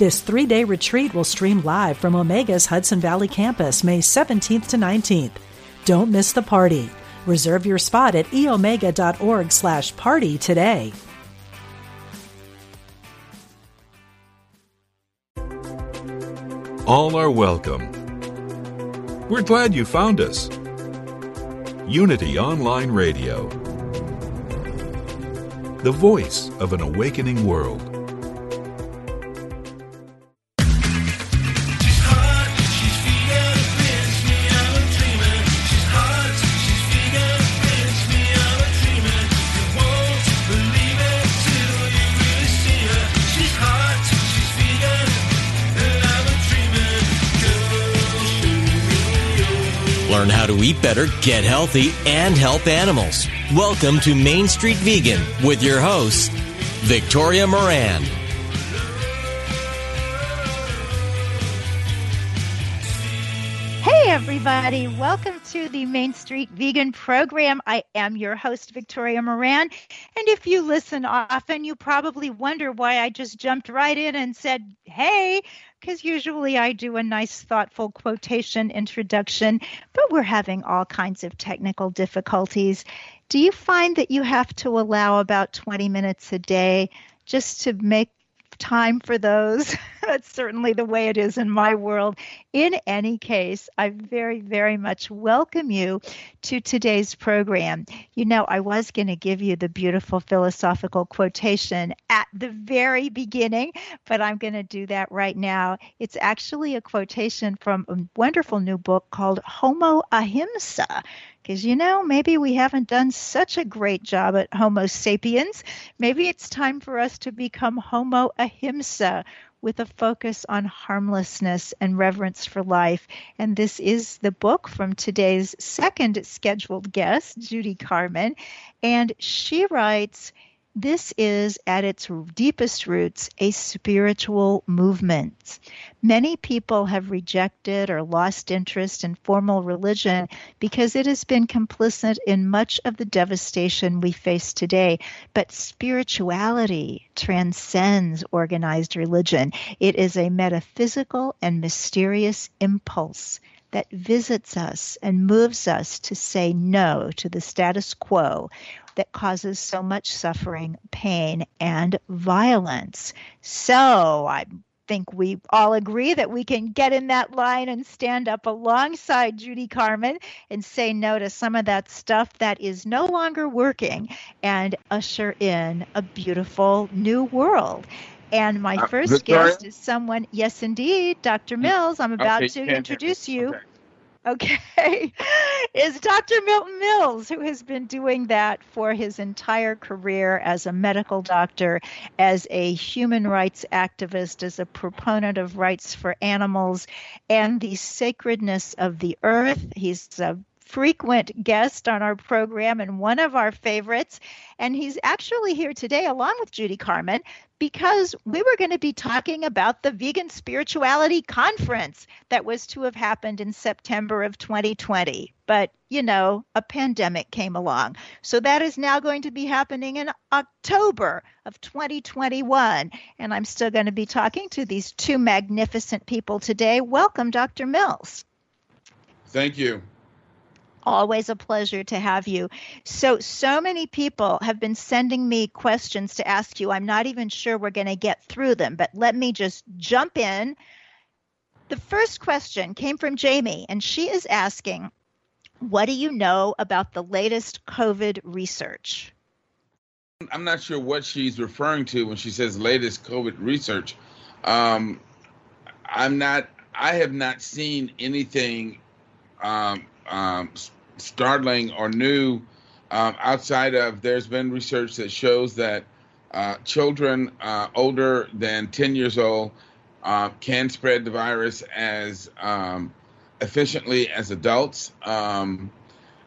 This three day retreat will stream live from Omega's Hudson Valley campus May 17th to 19th. Don't miss the party. Reserve your spot at eomega.org slash party today. All are welcome. We're glad you found us. Unity Online Radio, the voice of an awakening world. Eat better, get healthy, and help animals. Welcome to Main Street Vegan with your host, Victoria Moran. Hey, everybody. Welcome to the Main Street Vegan program. I am your host, Victoria Moran. And if you listen often, you probably wonder why I just jumped right in and said, Hey, because usually I do a nice, thoughtful quotation introduction, but we're having all kinds of technical difficulties. Do you find that you have to allow about 20 minutes a day just to make time for those. That's certainly the way it is in my world. In any case, I very, very much welcome you to today's program. You know, I was going to give you the beautiful philosophical quotation at the very beginning, but I'm going to do that right now. It's actually a quotation from a wonderful new book called Homo Ahimsa because you know maybe we haven't done such a great job at homo sapiens maybe it's time for us to become homo ahimsa with a focus on harmlessness and reverence for life and this is the book from today's second scheduled guest judy Carman. and she writes this is, at its deepest roots, a spiritual movement. Many people have rejected or lost interest in formal religion because it has been complicit in much of the devastation we face today. But spirituality transcends organized religion, it is a metaphysical and mysterious impulse that visits us and moves us to say no to the status quo that causes so much suffering, pain, and violence. So I think we all agree that we can get in that line and stand up alongside Judy Carman and say no to some of that stuff that is no longer working and usher in a beautiful new world. And my uh, first guest is someone, yes, indeed, Dr. Mills. I'm about okay, to introduce you. Okay okay, is Dr. Milton Mills, who has been doing that for his entire career as a medical doctor, as a human rights activist, as a proponent of rights for animals and the sacredness of the earth. He's a frequent guest on our program and one of our favorites. And he's actually here today, along with Judy Carman, because we were going to be talking about the Vegan Spirituality Conference that was to have happened in September of 2020. But, you know, a pandemic came along. So that is now going to be happening in October of 2021. And I'm still going to be talking to these two magnificent people today. Welcome, Dr. Mills. Thank you. Always a pleasure to have you. So, so many people have been sending me questions to ask you. I'm not even sure we're going to get through them, but let me just jump in. The first question came from Jamie, and she is asking, What do you know about the latest COVID research? I'm not sure what she's referring to when she says latest COVID research. Um, I'm not, I have not seen anything um, um, startling or new um, outside of there's been research that shows that uh, children uh, older than 10 years old uh, can spread the virus as um, efficiently as adults. Um,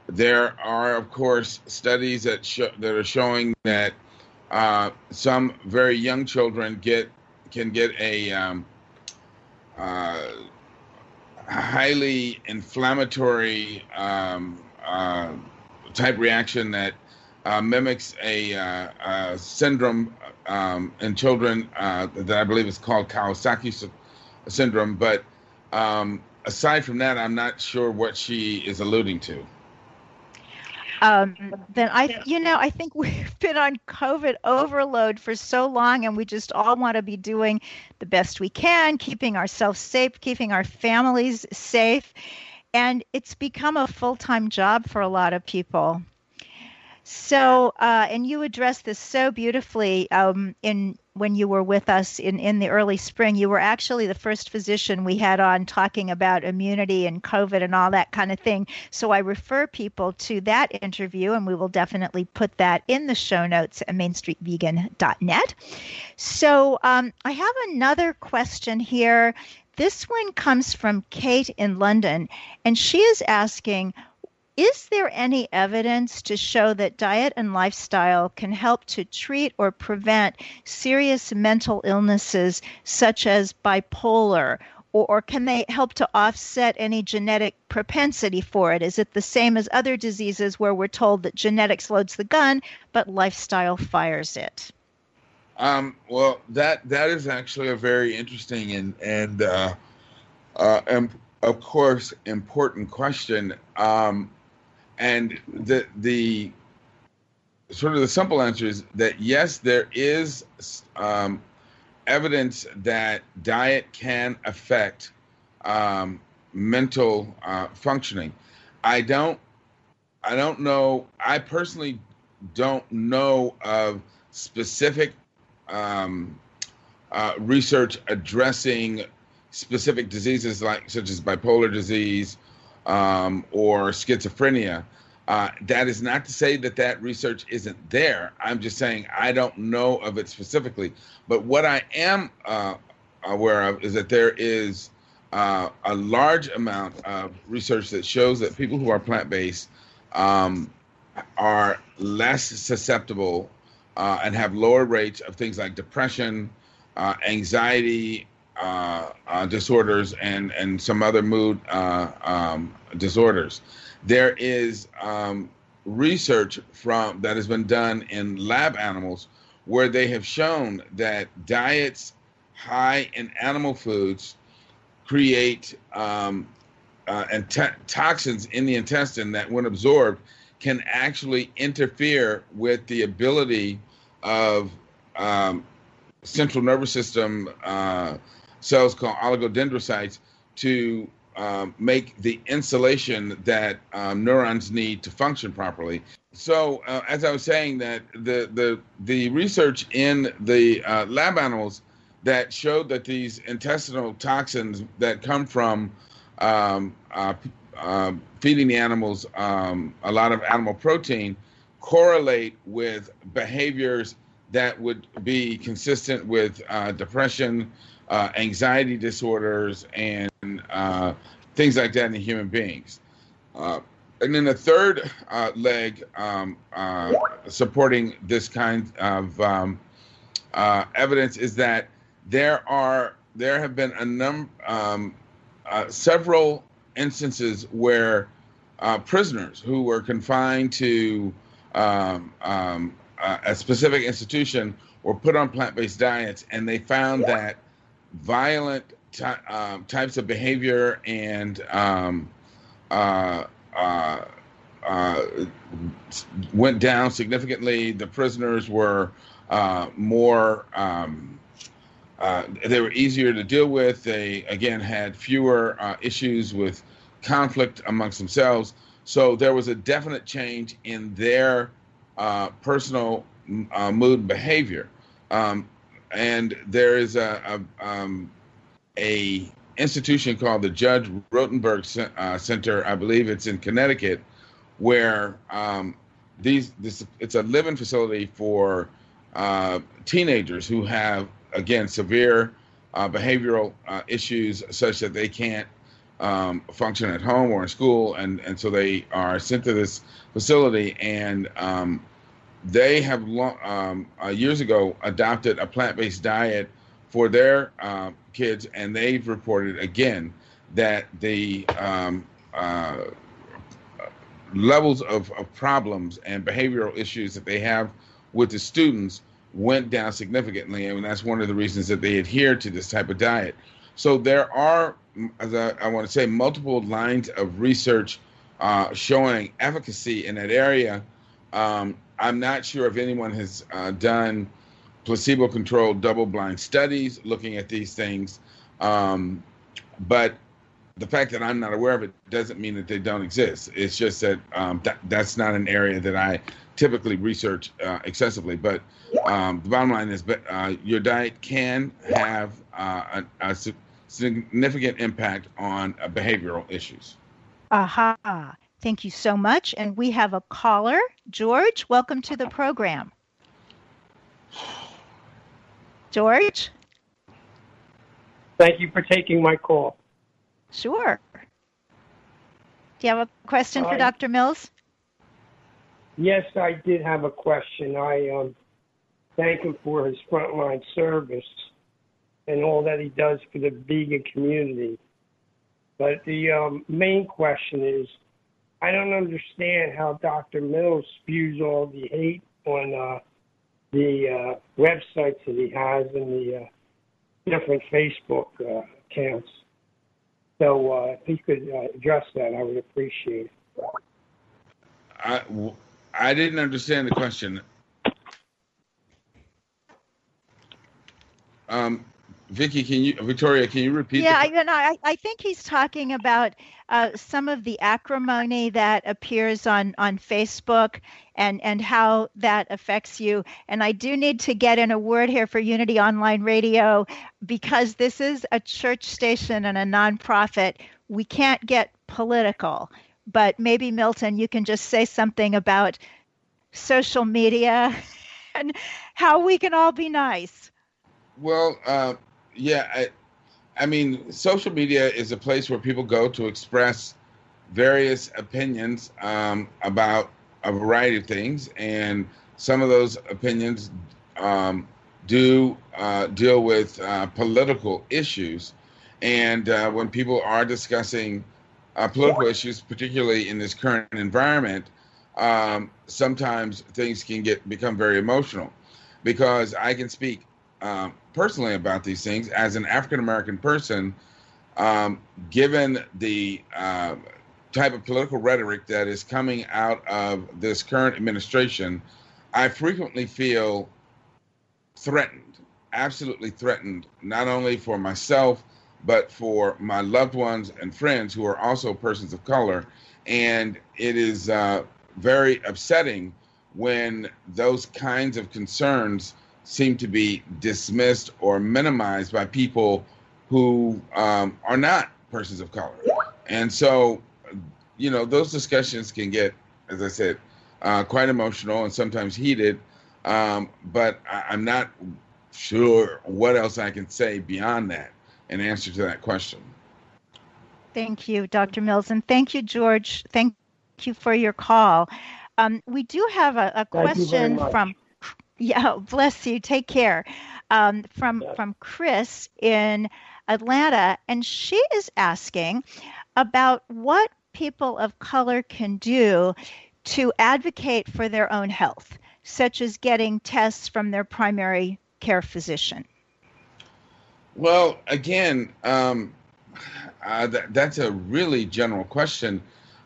there are, of course, studies that show, that are showing that uh, some very young children get can get a um, uh, highly inflammatory um, uh, type reaction that uh, mimics a, uh, a syndrome um, in children uh, that I believe is called Kawasaki syndrome. But um, aside from that, I'm not sure what she is alluding to. Um, then I, you know, I think we've been on COVID overload for so long, and we just all want to be doing the best we can, keeping ourselves safe, keeping our families safe, and it's become a full-time job for a lot of people. So, uh, and you addressed this so beautifully um, in when you were with us in, in the early spring. You were actually the first physician we had on talking about immunity and COVID and all that kind of thing. So I refer people to that interview, and we will definitely put that in the show notes at mainstreetvegan.net. So um, I have another question here. This one comes from Kate in London, and she is asking, is there any evidence to show that diet and lifestyle can help to treat or prevent serious mental illnesses such as bipolar? Or, or, can they help to offset any genetic propensity for it? Is it the same as other diseases where we're told that genetics loads the gun, but lifestyle fires it? Um, well, that that is actually a very interesting and and uh, uh, and of course important question. Um, and the the sort of the simple answer is that yes, there is um, evidence that diet can affect um, mental uh, functioning. I don't I don't know. I personally don't know of specific um, uh, research addressing specific diseases like such as bipolar disease um, or schizophrenia. Uh, that is not to say that that research isn't there. I'm just saying I don't know of it specifically. But what I am uh, aware of is that there is uh, a large amount of research that shows that people who are plant based um, are less susceptible uh, and have lower rates of things like depression, uh, anxiety, uh, uh, disorders and and some other mood uh, um, disorders. There is um, research from that has been done in lab animals where they have shown that diets high in animal foods create um, uh, and t- toxins in the intestine that, when absorbed, can actually interfere with the ability of um, central nervous system uh, cells called oligodendrocytes to um, make the insulation that um, neurons need to function properly. So, uh, as I was saying, that the the the research in the uh, lab animals that showed that these intestinal toxins that come from um, uh, uh feeding the animals um, a lot of animal protein correlate with behaviors that would be consistent with uh, depression, uh, anxiety disorders and uh, things like that in human beings. Uh, and then the third uh, leg um, uh, supporting this kind of um, uh, evidence is that there are there have been a number um, several instances where prisoners who were confined to um, um, a specific institution were put on plant-based diets, and they found that violent um, types of behavior and um, uh, uh, uh, went down significantly. The prisoners were uh, more, um, uh, they were easier to deal with. They, again, had fewer uh, issues with conflict amongst themselves. So there was a definite change in their personal mood and behavior. Um, and there is a a, um, a institution called the Judge Rotenberg uh, Center. I believe it's in Connecticut, where um, these this it's a living facility for uh, teenagers who have again severe uh, behavioral uh, issues such that they can't um, function at home or in school, and and so they are sent to this facility, and um, they have um, uh, years ago adopted a plant-based diet for their uh, kids, and they've reported again that the um, uh, levels of, of problems and behavioral issues that they have with the students went down significantly, and that's one of the reasons that they adhere to this type of diet. So there are, as I, I want to say, multiple lines of research uh, showing efficacy in that area. Um, I'm not sure if anyone has uh, done placebo-controlled double-blind studies looking at these things, um, but the fact that I'm not aware of it doesn't mean that they don't exist. It's just that um, that that's not an area that I typically research uh, excessively. But um, the bottom line is, uh, your diet can have uh, a, a, significant impact on uh, behavioral issues. Aha. Thank you so much. And we have a caller. George, welcome to the program. George? Thank you for taking my call. Sure. Do you have a question for Dr. Mills? Yes, I did have a question. I um, thank him for his frontline service and all that he does for the vegan community. But the um, main question is I don't understand how Dr. Mills spews all the hate on uh, the uh, websites that he has and the uh, different Facebook uh, accounts. So uh, if he could uh, address that, I would appreciate it. I, I didn't understand the question. Um, Vicky, can you, Victoria, can you repeat? Yeah, you know, I, I think he's talking about uh, some of the acrimony that appears on on Facebook and and how that affects you. And I do need to get in a word here for Unity Online Radio because this is a church station and a nonprofit. We can't get political, but maybe Milton, you can just say something about social media and how we can all be nice. Well, uh, yeah, I, I mean, social media is a place where people go to express various opinions um, about a variety of things, and some of those opinions um, do uh, deal with uh, political issues. And uh, when people are discussing uh, political issues, particularly in this current environment, um, sometimes things can get become very emotional. Because I can speak um, personally about these things as an African American person, um, given the uh, type of political rhetoric that is coming out of this current administration, I frequently feel threatened, absolutely threatened, not only for myself, but for my loved ones and friends who are also persons of color. And it is uh, very upsetting when those kinds of concerns seem to be dismissed or minimized by people who um, are not persons of color. And so you know, those discussions can get, as I said, uh, quite emotional and sometimes heated. Um, but I, I'm not sure what else I can say beyond that in answer to that question. Thank you, Dr. Mills, and thank you, George. Thank you for your call. Um, we do have a, a question from, yeah, bless you. Take care. Um, from yeah. from Chris in Atlanta, and she is asking about what people of color can do to advocate for their own health, such as getting tests from their primary care physician? Well, again, um, uh, th- that's a really general question.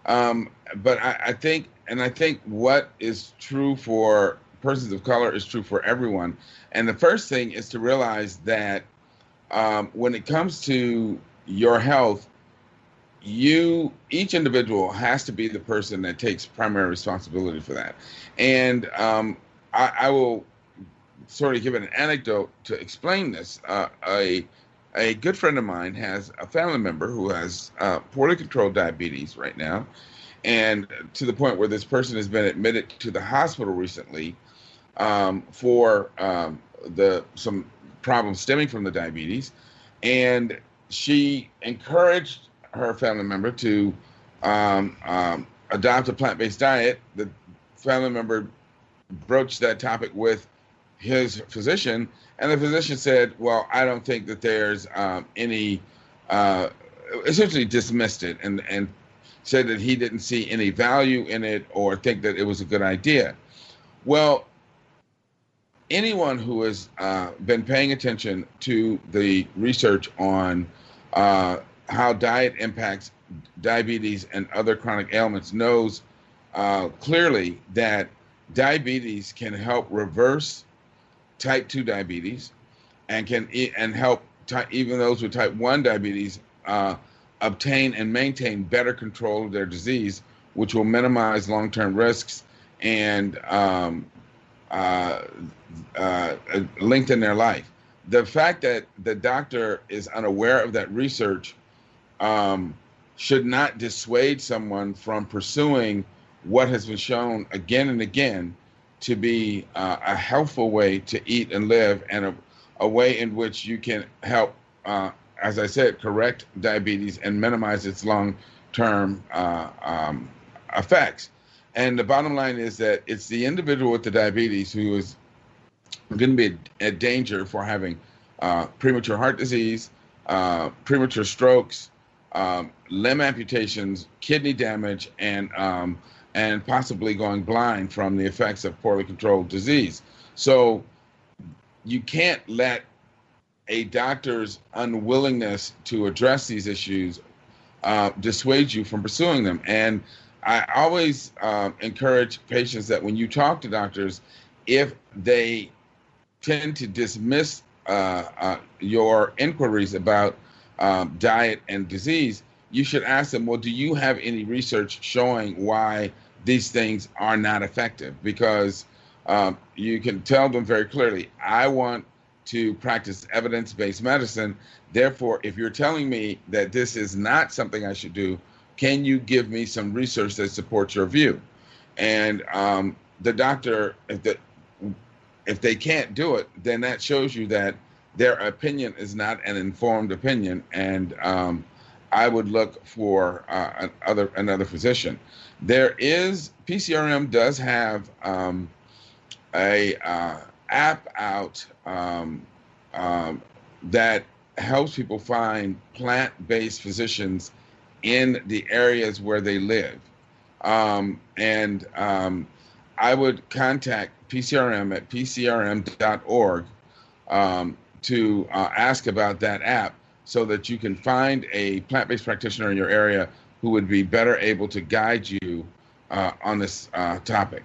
Um, but I, I, think, and I think what is true for persons of color is true for everyone. And the first thing is to realize that um, when it comes to your health, you each individual has to be the person that takes primary responsibility for that. And um, I, I, will sort of give an anecdote to explain this. Uh, a a good friend of mine has a family member who has uh, poorly controlled diabetes right now. And to the point where this person has been admitted to the hospital recently um, for um, the some problems stemming from the diabetes and she encouraged her family member to um, um, adopt a plant-based diet. The family member broached that topic with his physician, and the physician said, "Well, I don't think that there's um, any." Uh, essentially dismissed it and and said that he didn't see any value in it or think that it was a good idea. Well, anyone who has uh, been paying attention to the research on uh, how diet impacts diabetes and other chronic ailments knows uh, clearly that diabetes can help reverse type 2 diabetes and can and help even those with type 1 diabetes uh, obtain and maintain better control of their disease, which will minimize long-term risks and um, uh, uh, lengthen their life. The fact that the doctor is unaware of that research um, should not dissuade someone from pursuing what has been shown again and again to be uh, a helpful way to eat and live and a, a way in which you can help uh, as I said, correct diabetes and minimize its long term uh, um, effects. And the bottom line is that it's the individual with the diabetes who is going to be at danger for having uh, premature heart disease, uh, premature strokes, um, limb amputations, kidney damage, and um, and possibly going blind from the effects of poorly controlled disease. So you can't let a doctor's unwillingness to address these issues uh, dissuades you from pursuing them. And I always um, encourage patients that when you talk to doctors, if they tend to dismiss uh, uh, your inquiries about um, diet and disease, you should ask them, well, do you have any research showing why these things are not effective? Because um, you can tell them very clearly, I want to practice evidence based medicine. Therefore, if you're telling me that this is not something I should do, can you give me some research that supports your view? And um, the doctor, if, the, if they can't do it, then that shows you that their opinion is not an informed opinion. And um, I would look for uh, another, another physician. There is, PCRM does have um, a, uh, app out um, um, that helps people find plant-based physicians in the areas where they live. Um, and um, I would contact PCRM at pcrm.org um, to uh, ask about that app so that you can find a plant-based practitioner in your area who would be better able to guide you uh, on this uh, topic.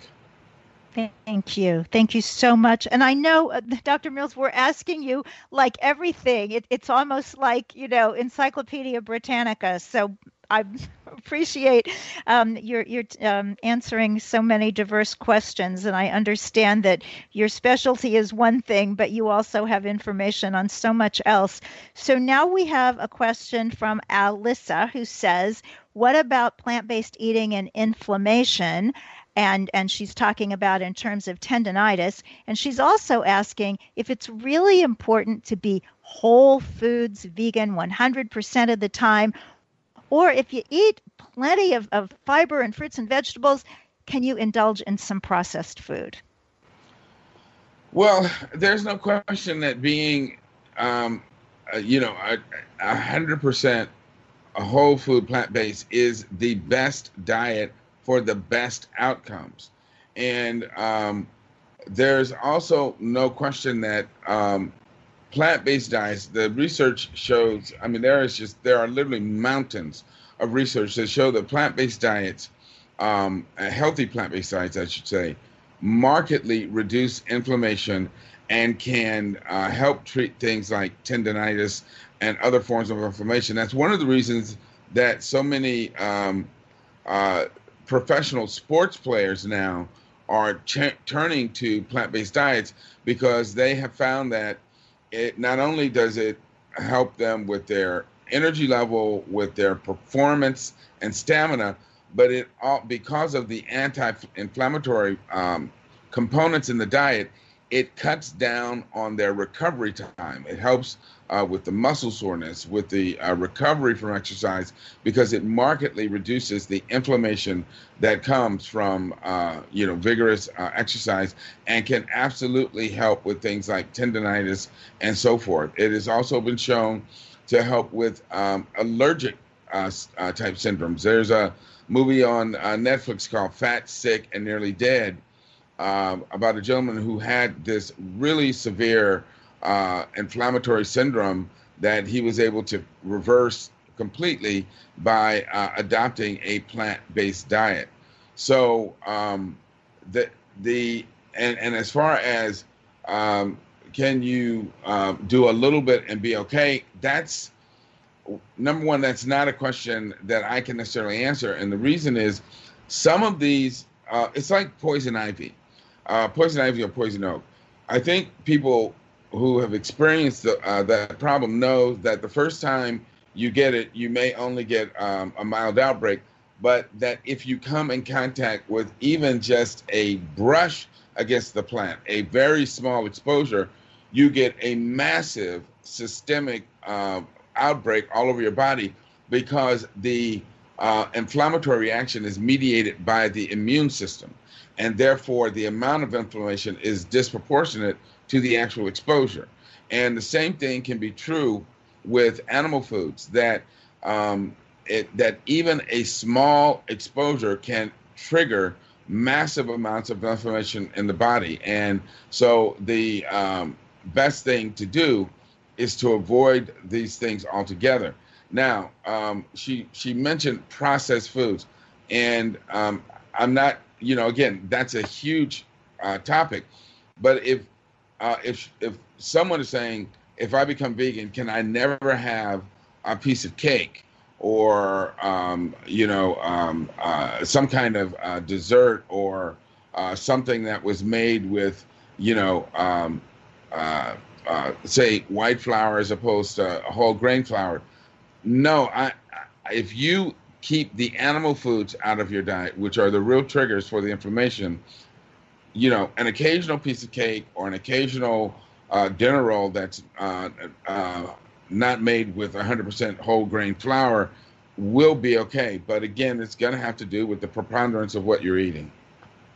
Thank you. Thank you so much. And I know, uh, Dr. Mills, we're asking you like everything. It, it's almost like, you know, Encyclopedia Britannica. So I appreciate um, your your um, answering so many diverse questions, and I understand that your specialty is one thing, but you also have information on so much else. So now we have a question from Alyssa who says, "What about plant-based eating and inflammation?" and and she's talking about in terms of tendonitis and she's also asking if it's really important to be whole foods vegan 100% of the time or if you eat plenty of, of fiber and fruits and vegetables can you indulge in some processed food well there's no question that being um, uh, you know a hundred percent a whole food plant-based is the best diet for the best outcomes. And um, there's also no question that um, plant-based diets, the research shows, I mean, there is just, there are literally mountains of research that show that plant-based diets, um, healthy plant-based diets, I should say, markedly reduce inflammation and can uh, help treat things like tendonitis and other forms of inflammation. That's one of the reasons that so many um, uh, professional sports players now are ch- turning to plant-based diets because they have found that it not only does it help them with their energy level, with their performance and stamina, but it all because of the anti-inflammatory um, components in the diet, it cuts down on their recovery time. It helps uh, with the muscle soreness, with the uh, recovery from exercise, because it markedly reduces the inflammation that comes from uh, you know vigorous uh, exercise, and can absolutely help with things like tendonitis and so forth. It has also been shown to help with um, allergic uh, uh, type syndromes. There's a movie on Netflix called Fat, Sick, and Nearly Dead about a gentleman who had this really severe uh, inflammatory syndrome that he was able to reverse completely by uh, adopting a plant-based diet. So um, the the and and as far as um, can you uh, do a little bit and be okay? That's number one. That's not a question that I can necessarily answer, and the reason is some of these. Uh, it's like poison ivy uh, poison ivy or poison oak. I think people who have experienced the, uh, that problem know that the first time you get it, you may only get um, a mild outbreak, but that if you come in contact with even just a brush against the plant, a very small exposure, you get a massive systemic uh, outbreak all over your body because the uh, inflammatory reaction is mediated by the immune system. And therefore the amount of inflammation is disproportionate to the actual exposure. And the same thing can be true with animal foods that um, it, that even a small exposure can trigger massive amounts of inflammation in the body. And so the um, best thing to do is to avoid these things altogether. Now, um, she she mentioned processed foods, and um, I'm not you know, again, that's a huge uh, topic. But if uh, if if someone is saying, if I become vegan, can I never have a piece of cake or um, you know um, uh, some kind of uh, dessert or uh, something that was made with you know um, uh, say white flour as opposed to whole grain flour? No, I, if you keep the animal foods out of your diet, which are the real triggers for the inflammation, you know, an occasional piece of cake or an occasional uh, dinner roll that's uh, uh, not made with 100% whole grain flour will be okay. But again, it's going to have to do with the preponderance of what you're eating.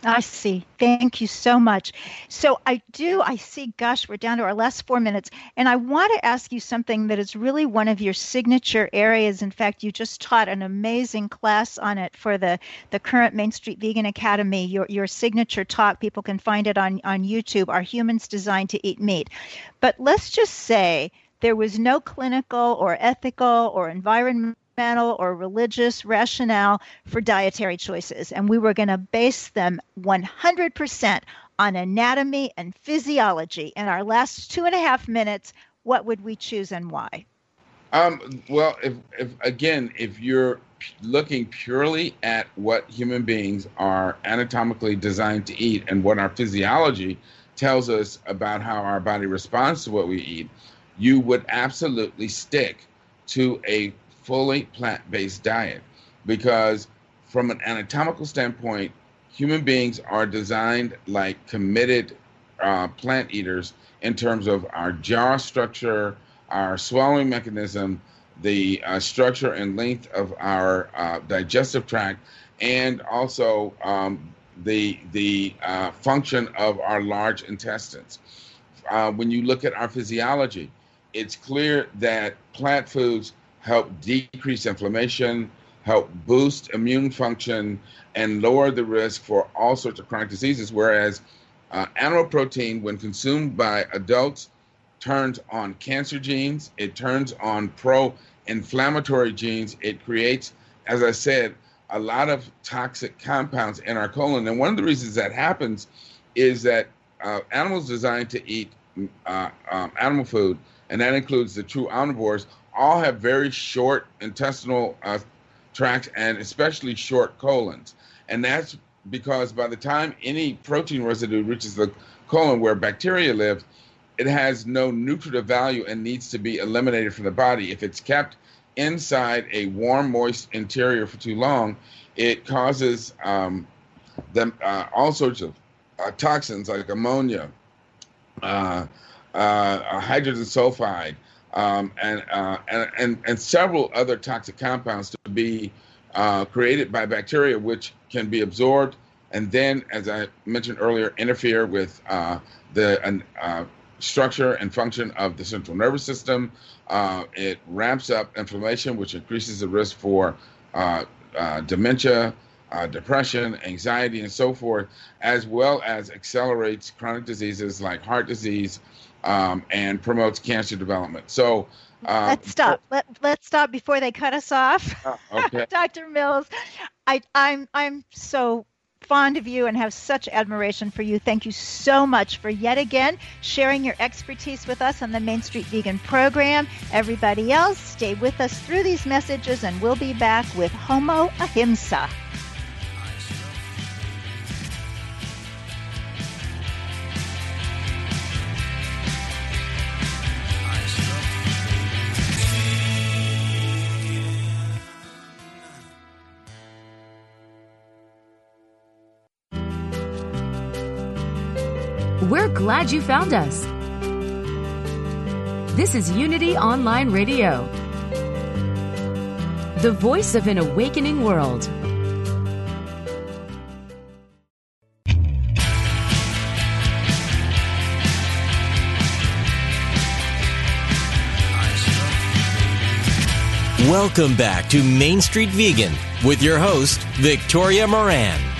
I see. Thank you so much. So I do, I see, gosh, we're down to our last four minutes. And I want to ask you something that is really one of your signature areas. In fact, you just taught an amazing class on it for the, the current Main Street Vegan Academy. Your, your signature talk, people can find it on, on YouTube, Are Humans Designed to Eat Meat? But let's just say there was no clinical or ethical or environmental or religious rationale for dietary choices. And we were going to base them 100% on anatomy and physiology. In our last two and a half minutes, what would we choose and why? Um, well, if, if again, if you're looking purely at what human beings are anatomically designed to eat and what our physiology tells us about how our body responds to what we eat, you would absolutely stick to a fully plant based diet because, from an anatomical standpoint, human beings are designed like committed uh, plant eaters in terms of our jaw structure, our swallowing mechanism, the uh, structure and length of our uh, digestive tract, and also um, the the uh, function of our large intestines. Uh, when you look at our physiology, it's clear that plant foods help decrease inflammation, help boost immune function, and lower the risk for all sorts of chronic diseases. Whereas uh, animal protein, when consumed by adults, turns on cancer genes, it turns on pro inflammatory genes, it creates, as I said, a lot of toxic compounds in our colon. And one of the reasons that happens is that uh, animals designed to eat uh, um, animal food, and that includes the true omnivores, all have very short intestinal uh, tracts and especially short colons. And that's because by the time any protein residue reaches the colon where bacteria live, it has no nutritive value and needs to be eliminated from the body. If it's kept inside a warm, moist interior for too long, it causes um, them uh, all sorts of uh, toxins like ammonia, uh, uh, hydrogen sulfide, um, and, uh, and, and, and several other toxic compounds to be uh, created by bacteria, which can be absorbed and then, as I mentioned earlier, interfere with uh, the uh, structure and function of the central nervous system. Uh, it ramps up inflammation, which increases the risk for uh, dementia, depression, anxiety, and so forth, as well as accelerates chronic diseases like heart disease um, and promotes cancer development. So, um, let's stop. Let, let's stop before they cut us off. okay. Dr. Mills, I, I'm I'm so fond of you and have such admiration for you. Thank you so much for yet again sharing your expertise with us on the Main Street Vegan program. Everybody else, stay with us through these messages, and we'll be back with Homo Ahimsa. Glad you found us. This is Unity Online Radio, the voice of an awakening world. Welcome back to Main Street Vegan with your host, Victoria Moran.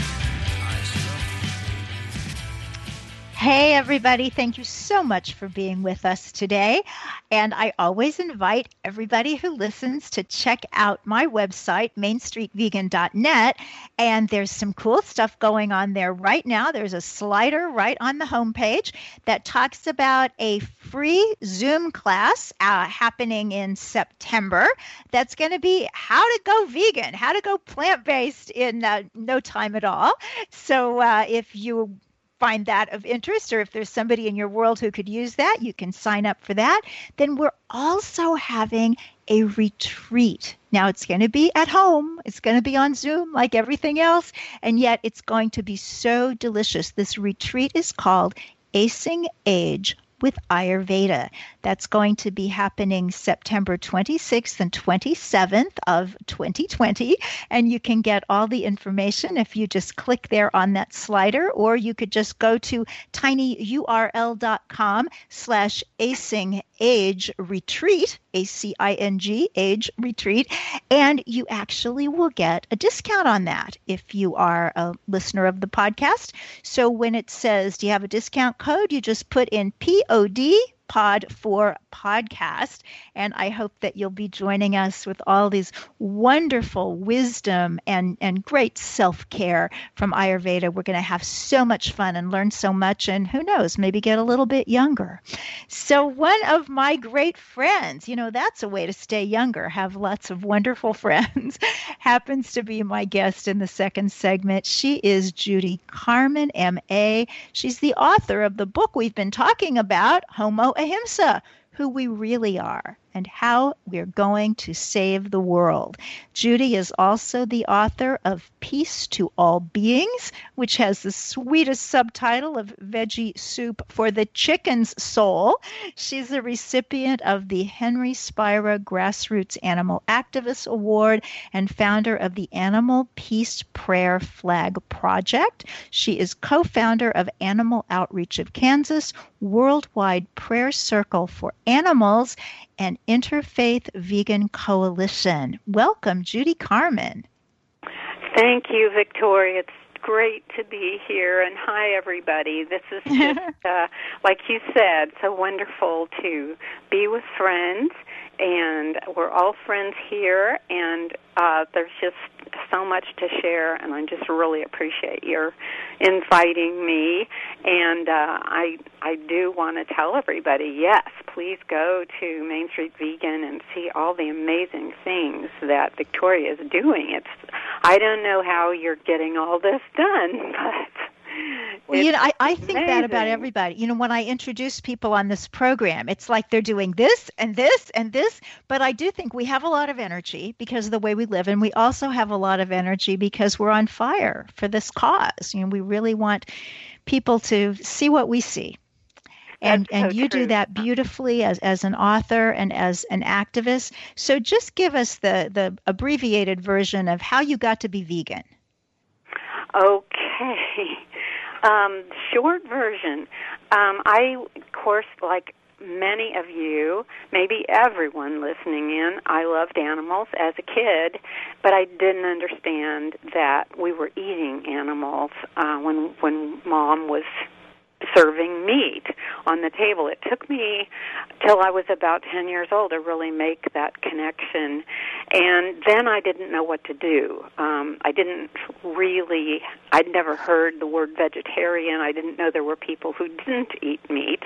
Hey, everybody. Thank you so much for being with us today. And I always invite everybody who listens to check out my website, mainstreetvegan.net. And there's some cool stuff going on there right now. There's a slider right on the homepage that talks about a free Zoom class uh, happening in September that's going to be how to go vegan, how to go plant based in uh, no time at all. So uh, if you find that of interest or if there's somebody in your world who could use that, you can sign up for that. Then we're also having a retreat. Now it's going to be at home, it's going to be on Zoom like everything else, and yet it's going to be so delicious. This retreat is called Acing Age with Ayurveda. That's going to be happening September 26th and 27th of 2020. And you can get all the information if you just click there on that slider, or you could just go to tinyurl.com slash acing age retreat, A C I N G, age retreat, and you actually will get a discount on that if you are a listener of the podcast. So when it says, Do you have a discount code? You just put in POD Pod for podcast. And I hope that you'll be joining us with all these wonderful wisdom and, and great self care from Ayurveda. We're going to have so much fun and learn so much, and who knows, maybe get a little bit younger. So, one of my great friends, you know, that's a way to stay younger, have lots of wonderful friends, happens to be my guest in the second segment. She is Judy Carman, MA. She's the author of the book we've been talking about, Homo Ahimsa, who we really are and how we're going to save the world. Judy is also the author of Peace to All Beings, which has the sweetest subtitle of Veggie Soup for the Chicken's Soul. She's a recipient of the Henry Spira Grassroots Animal Activist Award and founder of the Animal Peace Prayer Flag Project. She is co founder of Animal Outreach of Kansas, Worldwide Prayer Circle for Animals, and Interfaith Vegan Coalition. Welcome, Judy Carman. Thank you, Victoria. It's great to be here, and hi, everybody. This is just, uh, like you said, so wonderful to be with friends and we're all friends here and uh, there's just so much to share and I just really appreciate your inviting me. And uh, I I do want to tell everybody yes please go to Main Street Vegan and see all the amazing things that Victoria is doing. It's I don't know how you're getting all this done but well, you know, I, I think amazing. that about everybody. You know, when I introduce people on this program, it's like they're doing this and this and this. But I do think we have a lot of energy because of the way we live. And we also have a lot of energy because we're on fire for this cause. You know, we really want people to see what we see. and That's and so you do that beautifully as as an author and as an activist. So just give us the the abbreviated version of how you got to be vegan. Okay. Um, short version. Um, I, of course, like many of you, maybe everyone listening in, I loved animals as a kid, but I didn't understand that we were eating animals uh, when when mom was serving meat on the table. It took me till I was about 10 years old to really make that connection. And then I didn't know what to do. Um, I didn't really, I'd never heard the word vegetarian. I didn't know there were people who didn't eat meat.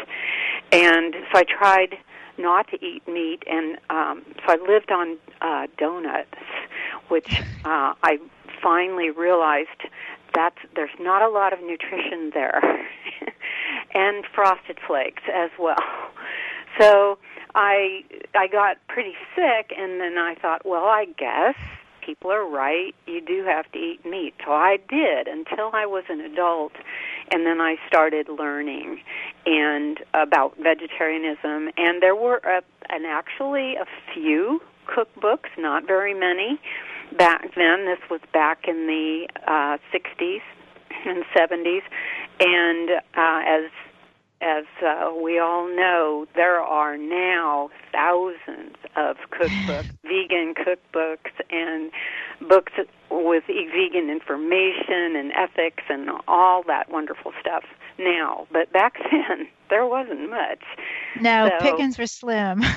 And so I tried not to eat meat, and um, so I lived on uh, donuts, which uh, I finally realized that there's not a lot of nutrition there, and frosted flakes as well. So I I got pretty sick, and then I thought, well, I guess people are right. You do have to eat meat. So I did until I was an adult, and then I started learning and about vegetarianism. And there were a, and actually a few cookbooks, not very many. Back then, this was back in the uh, 60s and 70s, and uh, as as uh, we all know, there are now thousands of cookbooks, vegan cookbooks, and books with vegan information and ethics and all that wonderful stuff now. But back then, there wasn't much. No, So- pickings were slim.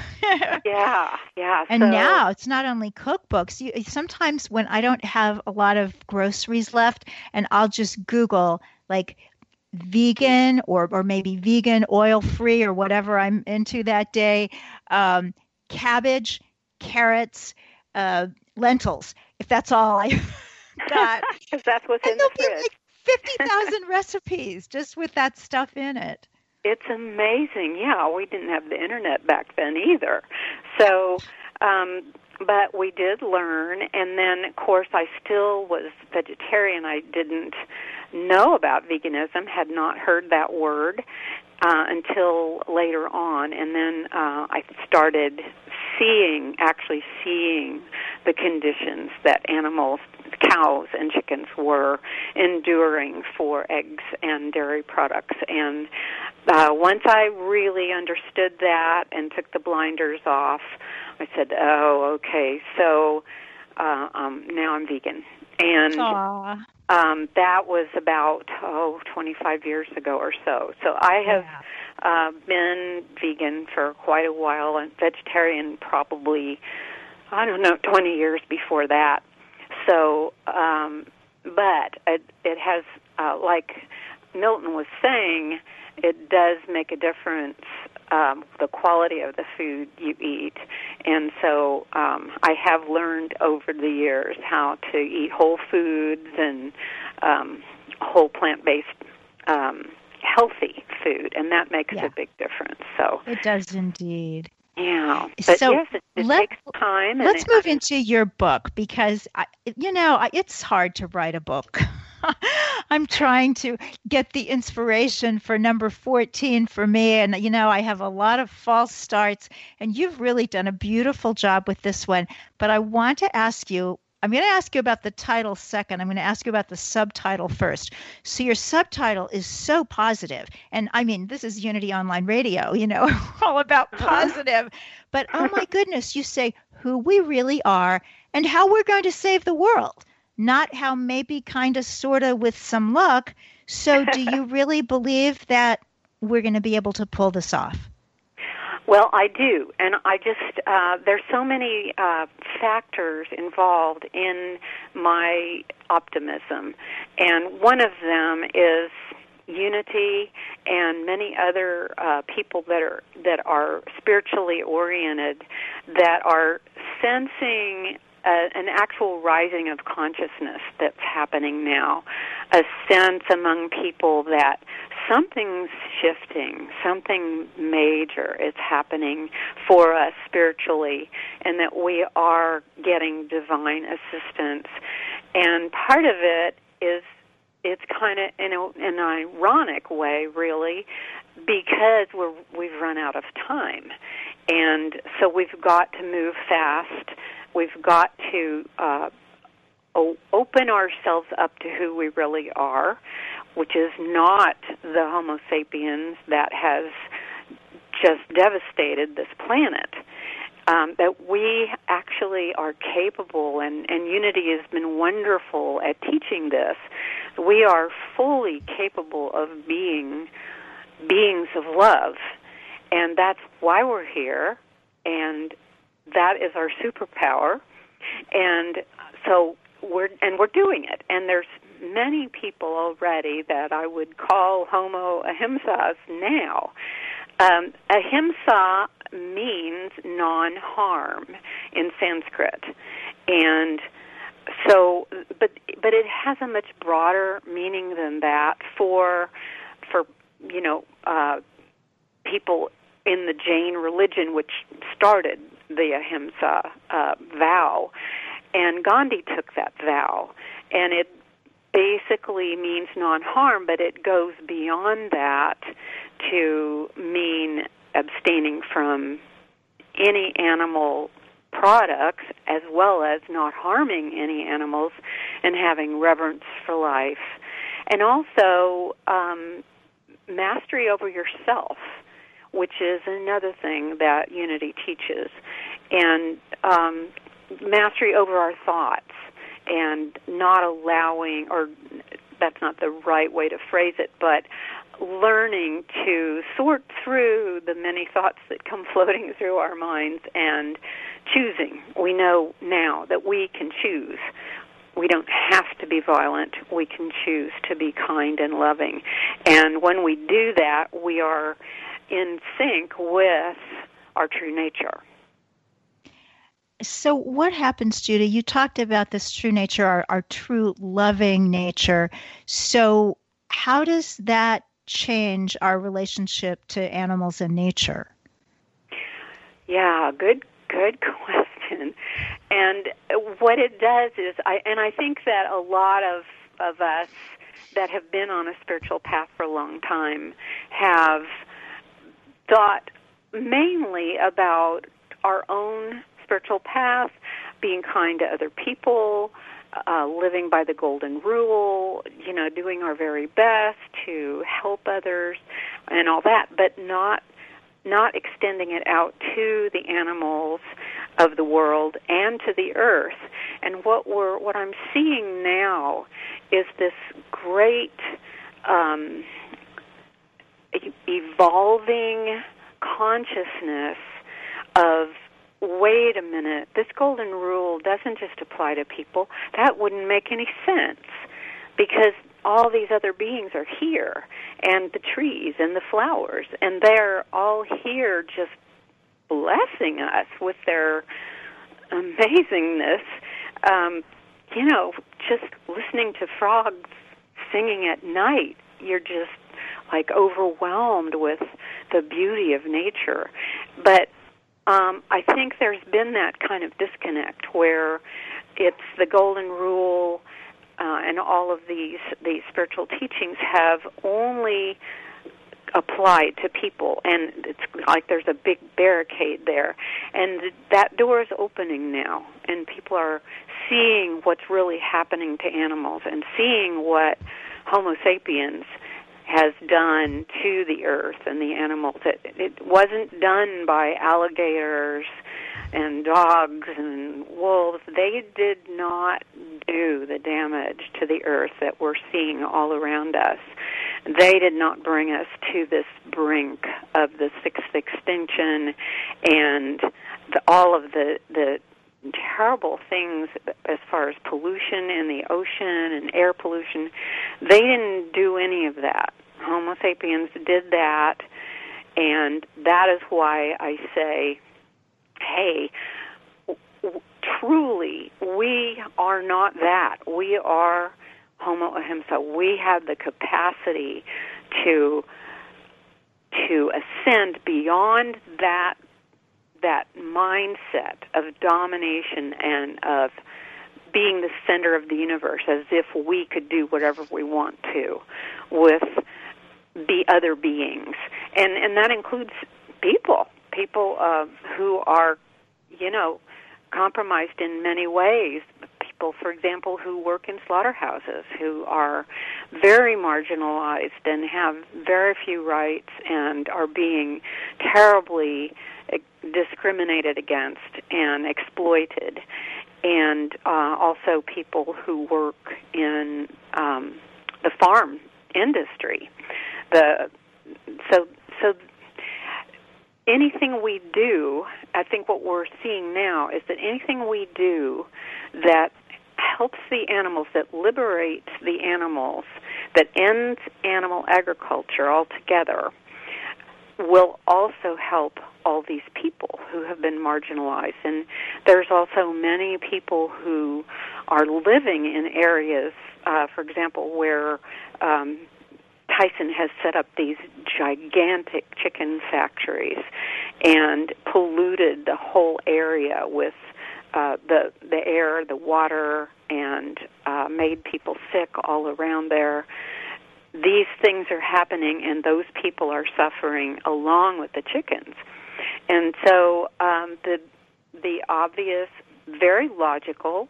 Yeah, yeah. And so, now it's not only cookbooks. You, sometimes when I don't have a lot of groceries left, and I'll just Google like vegan or or maybe vegan oil free or whatever I'm into that day, um, cabbage, carrots, uh, lentils. If that's all I got, 'cause that's what's in and the there'll be fridge. like fifty thousand recipes just with that stuff in it. It's amazing. Yeah, we didn't have the internet back then either. So, um, but we did learn, and then of course I still was vegetarian. I didn't know about veganism, had not heard that word uh, until later on, and then uh, I started seeing, actually seeing the conditions that animals, cows and chickens were enduring for eggs and dairy products. And uh, once I really understood that and took the blinders off, I said, "Oh, okay, so uh, um, now I'm vegan." And um, that was about oh 25 years ago or so. So I have uh, been vegan for quite a while and vegetarian probably I don't know 20 years before that. So, um, but it, it has uh, like Milton was saying, it does make a difference um, the quality of the food you eat. And so um, I have learned over the years how to eat whole foods and um, whole plant based um, healthy food, and that makes Yeah. a big difference. So, It does indeed. yeah. But So yes, it, it let- takes time. And Let's it- move into your book because I, you know it's hard to write a book. I'm trying to get the inspiration for number 14 for me, and you know I have a lot of false starts, and you've really done a beautiful job with this one. But I want to ask you. I'm going to ask you about the title second. I'm going to ask you about the subtitle first. So your subtitle is so positive, and I mean this is Unity Online Radio. You know, all about uh-huh. positive. But oh my goodness, you say who we really are and how we're going to save the world, not how maybe kind of sort of with some luck. So, do you really believe that we're going to be able to pull this off? Well, I do, and I just uh, there's so many uh, factors involved in my optimism, and one of them is unity and many other uh, people that are that are spiritually oriented that are sensing a, an actual rising of consciousness that's happening now. A sense among people that something's shifting something major is happening for us spiritually and that we are getting divine assistance. And part of it is it's kind of in a, an ironic way, really, because we're we've run out of time, and so we've got to move fast. We've got to uh, o- open ourselves up to who we really are, which is not the Homo sapiens that has just devastated this planet. Um, that we actually are capable, and, and Unity has been wonderful at teaching this. We are fully capable of being beings of love, and that's why we're here, and that is our superpower. And so we're and we're doing it, and there's many people already that I would call Homo ahimsas now. Um, ahimsa means non-harm in Sanskrit, and so, but but it has a much broader meaning than that for for you know uh, people in the Jain religion, which started the ahimsa uh, vow, and Gandhi took that vow, and it basically means non-harm, but it goes beyond that to mean abstaining from any animal products as well as not harming any animals and having reverence for life. And also um, mastery over yourself, which is another thing that Unity teaches. And um, mastery over our thoughts and not allowing, or that's not the right way to phrase it, but learning to sort through the many thoughts that come floating through our minds and choosing. We know now that we can choose. We don't have to be violent. We can choose to be kind and loving. And when we do that, we are in sync with our true nature. So, what happens, Judy? You talked about this true nature, our, our true loving nature. So, how does that change our relationship to animals and nature? Yeah, good good question. And what it does is I and I think that a lot of of us that have been on a spiritual path for a long time have thought mainly about our own spiritual path, being kind to other people, uh, living by the golden rule, you know, doing our very best to help others and all that, but not not extending it out to the animals of the world and to the earth. And what we're what I'm seeing now is this great um, evolving consciousness of wait a minute, this golden rule doesn't just apply to people. That wouldn't make any sense because all these other beings are here and the trees and the flowers and they're all here just blessing us with their amazingness. Um, you know, just listening to frogs singing at night, you're just like overwhelmed with the beauty of nature. But um, I think there's been that kind of disconnect where it's the golden rule uh, and all of these these spiritual teachings have only applied to people. And it's like there's a big barricade there. And that door is opening now. And people are seeing what's really happening to animals and seeing what homo sapiens has done to the earth and the animals. It, it wasn't done by alligators and dogs and wolves. They did not do the damage to the earth that we're seeing all around us. They did not bring us to this brink of the sixth extinction and the, all of the the terrible things as far as pollution in the ocean and air pollution. They didn't do any of that. Homo sapiens did that, and that is why I say, hey, truly, we are not that. We are Homo ahimsa. We have the capacity to to ascend beyond that that mindset of domination and of being the center of the universe as if we could do whatever we want to with the other beings, and and that includes people, people uh, who are, you know, compromised in many ways. People, for example, who work in slaughterhouses, who are very marginalized and have very few rights and are being terribly eh, discriminated against and exploited and uh, also people who work in um, the farm industry. The so so anything we do, I think what we're seeing now is that anything we do that helps the animals, that liberates the animals, that ends animal agriculture altogether, will also help all these people who have been marginalized. And there's also many people who are living in areas, uh, for example, where um, Tyson has set up these gigantic chicken factories and polluted the whole area with uh, the the air, the water, and uh, made people sick all around there these things are happening and those people are suffering along with the chickens. And so um, the the obvious, very logical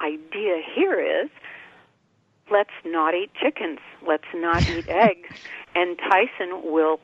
idea here is let's not eat chickens, let's not eat eggs, and Tyson will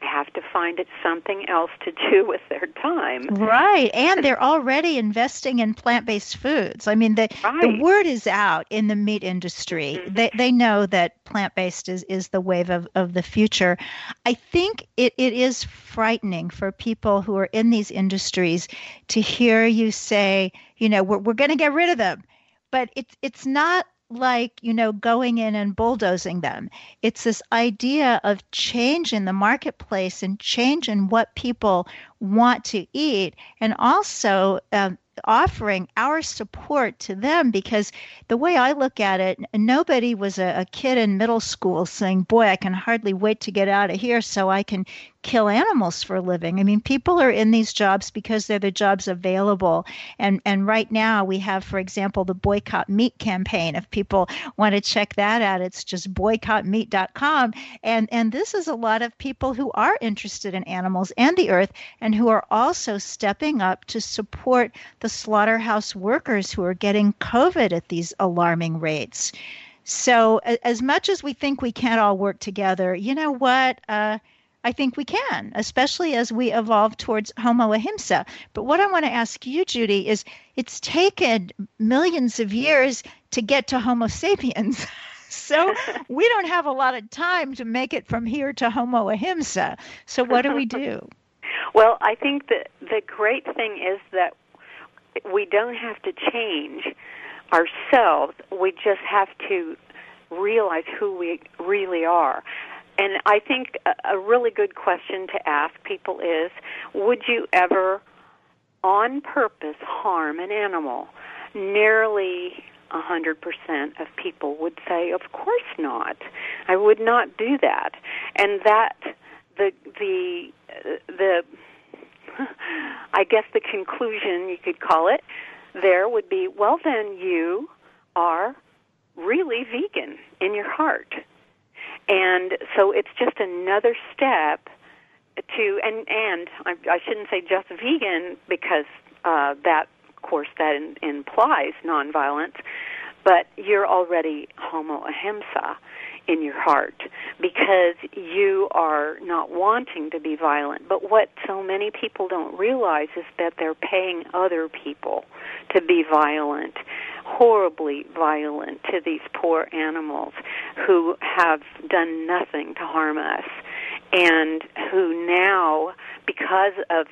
have to find it something else to do with their time. Right. And they're already investing in plant-based foods. I mean the right. the word is out in the meat industry. Mm-hmm. They they know that plant-based is, is the wave of, of the future. I think it, it is frightening for people who are in these industries to hear you say, you know, we're we're gonna get rid of them. But it's it's not like, you know, going in and bulldozing them. It's this idea of change in the marketplace and change in what people want to eat, and also um, offering our support to them because the way I look at it, nobody was a, a, kid in middle school saying, Boy, I can hardly wait to get out of here so I can kill animals for a living. I mean, people are in these jobs because they're the jobs available. And and right now we have, for example, the boycott meat campaign. If people want to check that out, it's just boycottmeat.com. And and this is a lot of people who are interested in animals and the earth and who are also stepping up to support the slaughterhouse workers who are getting COVID at these alarming rates. So, as much as we think we can't all work together, you know what? Uh, I think we can, especially as we evolve towards Homo ahimsa. But what I want to ask you, Judy, is it's taken millions of years to get to Homo sapiens. so we don't have a lot of time to make it from here to Homo ahimsa. So what do we do? Well, I think that the great thing is that we don't have to change ourselves. We just have to realize who we really are. And I think a, really good question to ask people is Would you ever, on purpose, harm an animal? Nearly a 100% of people would say, Of course not. I would not do that. And that, the, the, uh, the, I guess the conclusion you could call it there would be, well, then you are really vegan in your heart and so it's just another step to and and I, I shouldn't say just vegan because uh, that of course that in, implies nonviolence, but you're already homo ahimsa in your heart because you are not wanting to be violent. But what so many people don't realize is that they're paying other people to be violent horribly violent to these poor animals who have done nothing to harm us and who now because of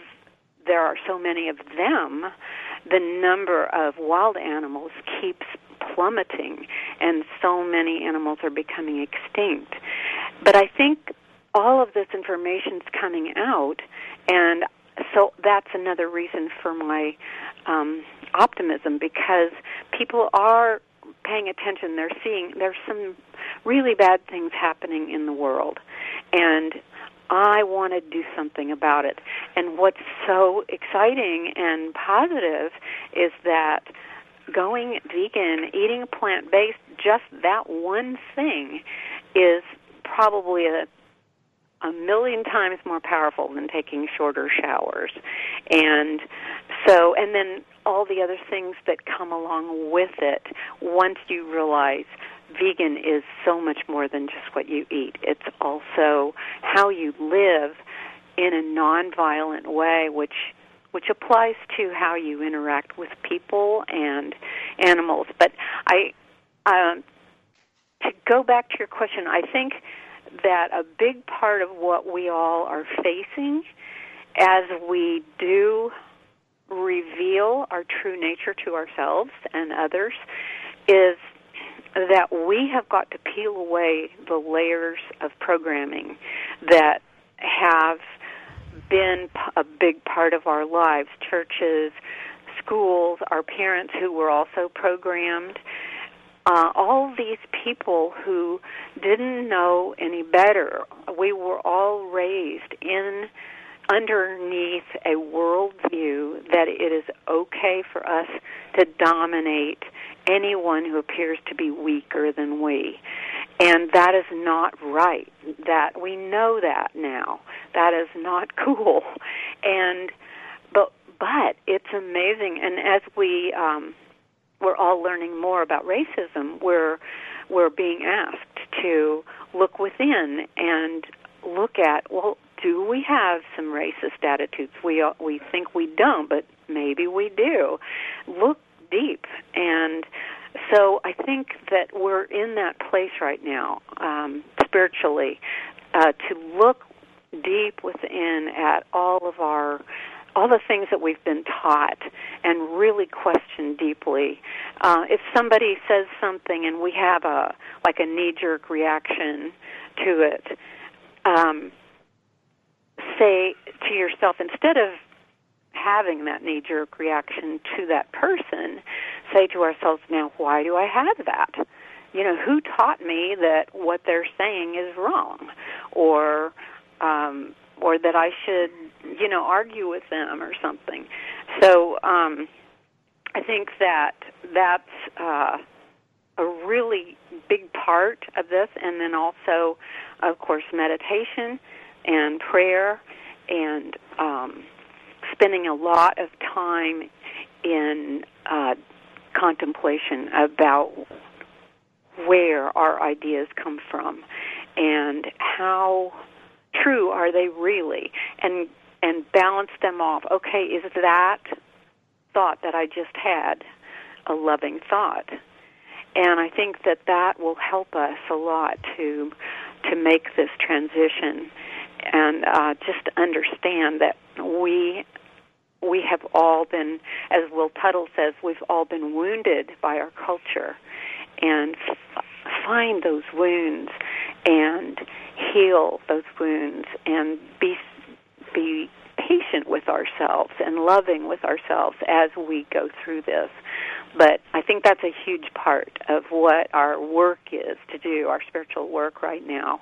there are so many of them the number of wild animals keeps plummeting and so many animals are becoming extinct but i think all of this information is coming out and so that's another reason for my um, optimism because people are paying attention. They're seeing there's some really bad things happening in the world, and I want to do something about it. And what's so exciting and positive is that going vegan, eating plant based, just that one thing is probably a a million times more powerful than taking shorter showers. And so, and then all the other things that come along with it once you realize vegan is so much more than just what you eat. It's also how you live in a nonviolent way, which which applies to how you interact with people and animals. But I, um, to go back to your question, I think that a big part of what we all are facing as we do reveal our true nature to ourselves and others is that we have got to peel away the layers of programming that have been a big part of our lives churches, schools, our parents who were also programmed uh, all these people who didn't know any better. We were all raised in underneath a worldview that it is okay for us to dominate anyone who appears to be weaker than we. And that is not right. That we know that now. That is not cool. And but but it's amazing and as we um we're all learning more about racism, we're we're being asked to look within and look at well, do we have some racist attitudes? We we think we don't, but maybe we do. Look deep, and so I think that we're in that place right now, um, spiritually, uh, to look deep within at all of our all the things that we've been taught and really question deeply. Uh, if somebody says something and we have a like a knee jerk reaction to it, um, say to yourself instead of having that knee jerk reaction to that person, say to ourselves, now why do I have that? You know, who taught me that what they're saying is wrong? Or um, or that I should, you know, argue with them or something. So um, I think that that's uh, a really big part of this, and then also, of course, meditation and prayer and um, spending a lot of time in uh, contemplation about where our ideas come from and how true are they really and and balance them off. Okay is that thought that i just had a loving thought? And i think that that will help us a lot to to make this transition and uh, just understand that we we have all been, as Will Tuttle says, we've all been wounded by our culture, and f- find those wounds and heal those wounds and be be patient with ourselves and loving with ourselves as we go through this. But I think that's a huge part of what our work is to do, our spiritual work right now,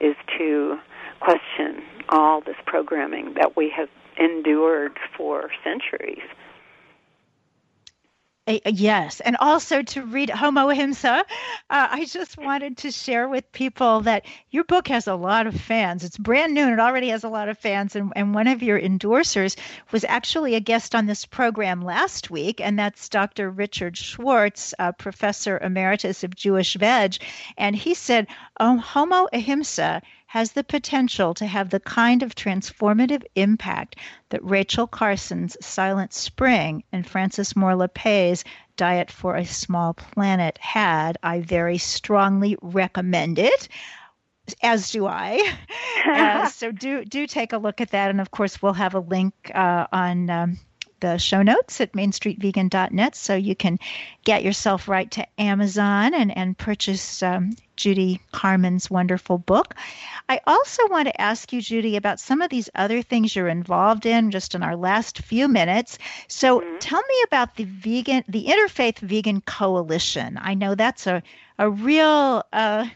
is to question all this programming that we have endured for centuries. Yes, and also to read Homo Ahimsa. Uh, I just wanted to share with people that your book has a lot of fans. It's brand new and it already has a lot of fans. And, and one of your endorsers was actually a guest on this program last week, and that's Dr. Richard Schwartz, professor emeritus of Jewish Veg. And he said, oh, Homo Ahimsa has the potential to have the kind of transformative impact that Rachel Carson's Silent Spring and Frances Moore Lappé's Diet for a Small Planet had. I very strongly recommend it as do I. Uh, so do do take a look at that, and of course we'll have a link uh, on um, the show notes at mainstreetvegan.net so you can get yourself right to Amazon and, and purchase um, Judy Carman's wonderful book. I also want to ask you, Judy, about some of these other things you're involved in just in our last few minutes. So mm-hmm. tell me about the vegan, the Interfaith Vegan Coalition. I know that's a, a real uh,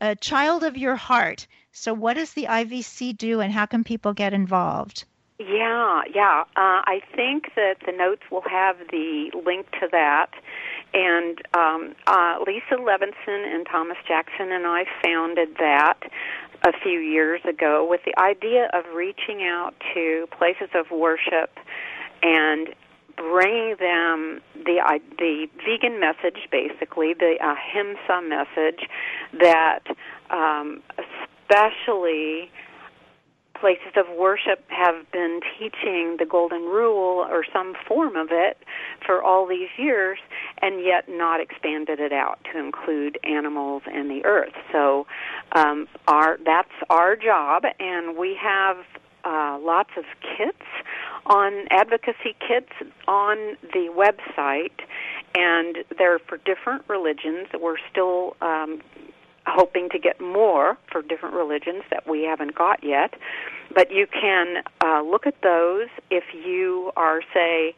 a child of your heart. So what does the IVC do and how can people get involved? Yeah, yeah. Uh, I think that the notes will have the link to that. And um, uh, Lisa Levinson and Thomas Jackson and I founded that a few years ago with the idea of reaching out to places of worship and bringing them the uh, the vegan message, basically the ahimsa message, that um, especially places of worship have been teaching the golden rule or some form of it for all these years and yet not expanded it out to include animals and the earth. So um, our that's our job and we have uh, lots of kits on advocacy kits on the website and they're for different religions. We're still um, hoping to get more for different religions that we haven't got yet. But you can uh, look at those if you are, say,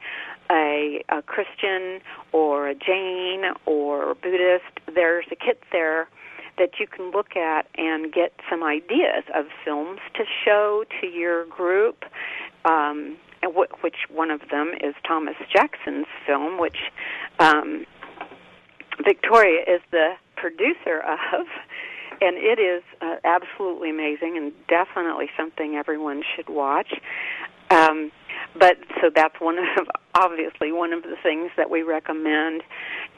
a, a Christian or a Jain or a Buddhist. There's a kit there that you can look at and get some ideas of films to show to your group. Um, and which one of them is Thomas Jackson's film, which um, Victoria is the producer of, and it is uh, absolutely amazing and definitely something everyone should watch. Um, but so that's one of obviously one of the things that we recommend,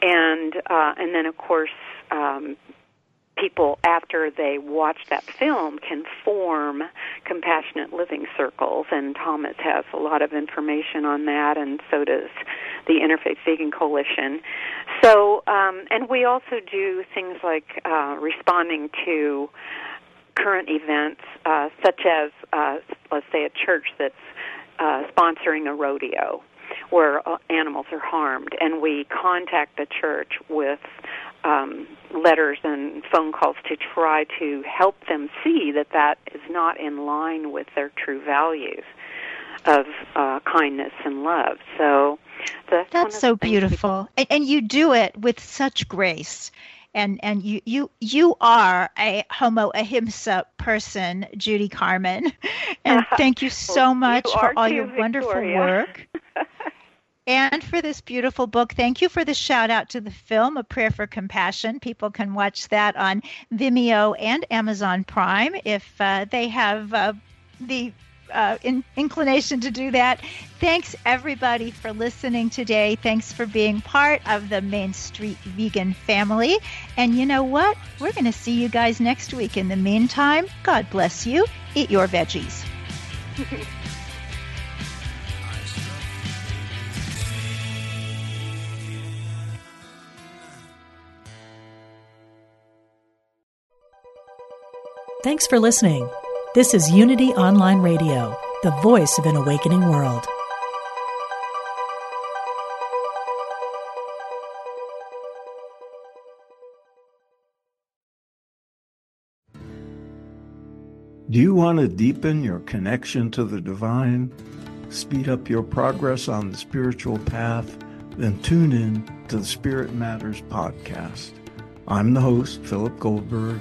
and uh, and then of course um, people after they watch that film can form compassionate living circles and thomas has a lot of information on that and so does the interfaith vegan coalition. So um, and we also do things like uh, responding to current events uh, such as uh, let's say a church that's uh, sponsoring a rodeo where uh, animals are harmed, and we contact the church with um, letters and phone calls to try to help them see that that is not in line with their true values of uh, kindness and love. So that's, that's so beautiful, and, and you do it with such grace and and you you you are a homo ahimsa person judy carman and thank you so well, much you for all too, your Victoria. wonderful work and for this beautiful book. Thank you for the shout out to the film, A Prayer for Compassion. People can watch that on Vimeo and Amazon Prime if uh, they have uh, the uh, in, inclination to do that. Thanks everybody for listening today. Thanks for being part of the Main Street Vegan family. And you know what? We're going to see you guys next week. In the meantime, God bless you. Eat your veggies. Thanks for listening. This is Unity Online Radio, the voice of an awakening world. Do you want to deepen your connection to the divine? Speed up your progress on the spiritual path? Then tune in to the Spirit Matters podcast. I'm the host, Philip Goldberg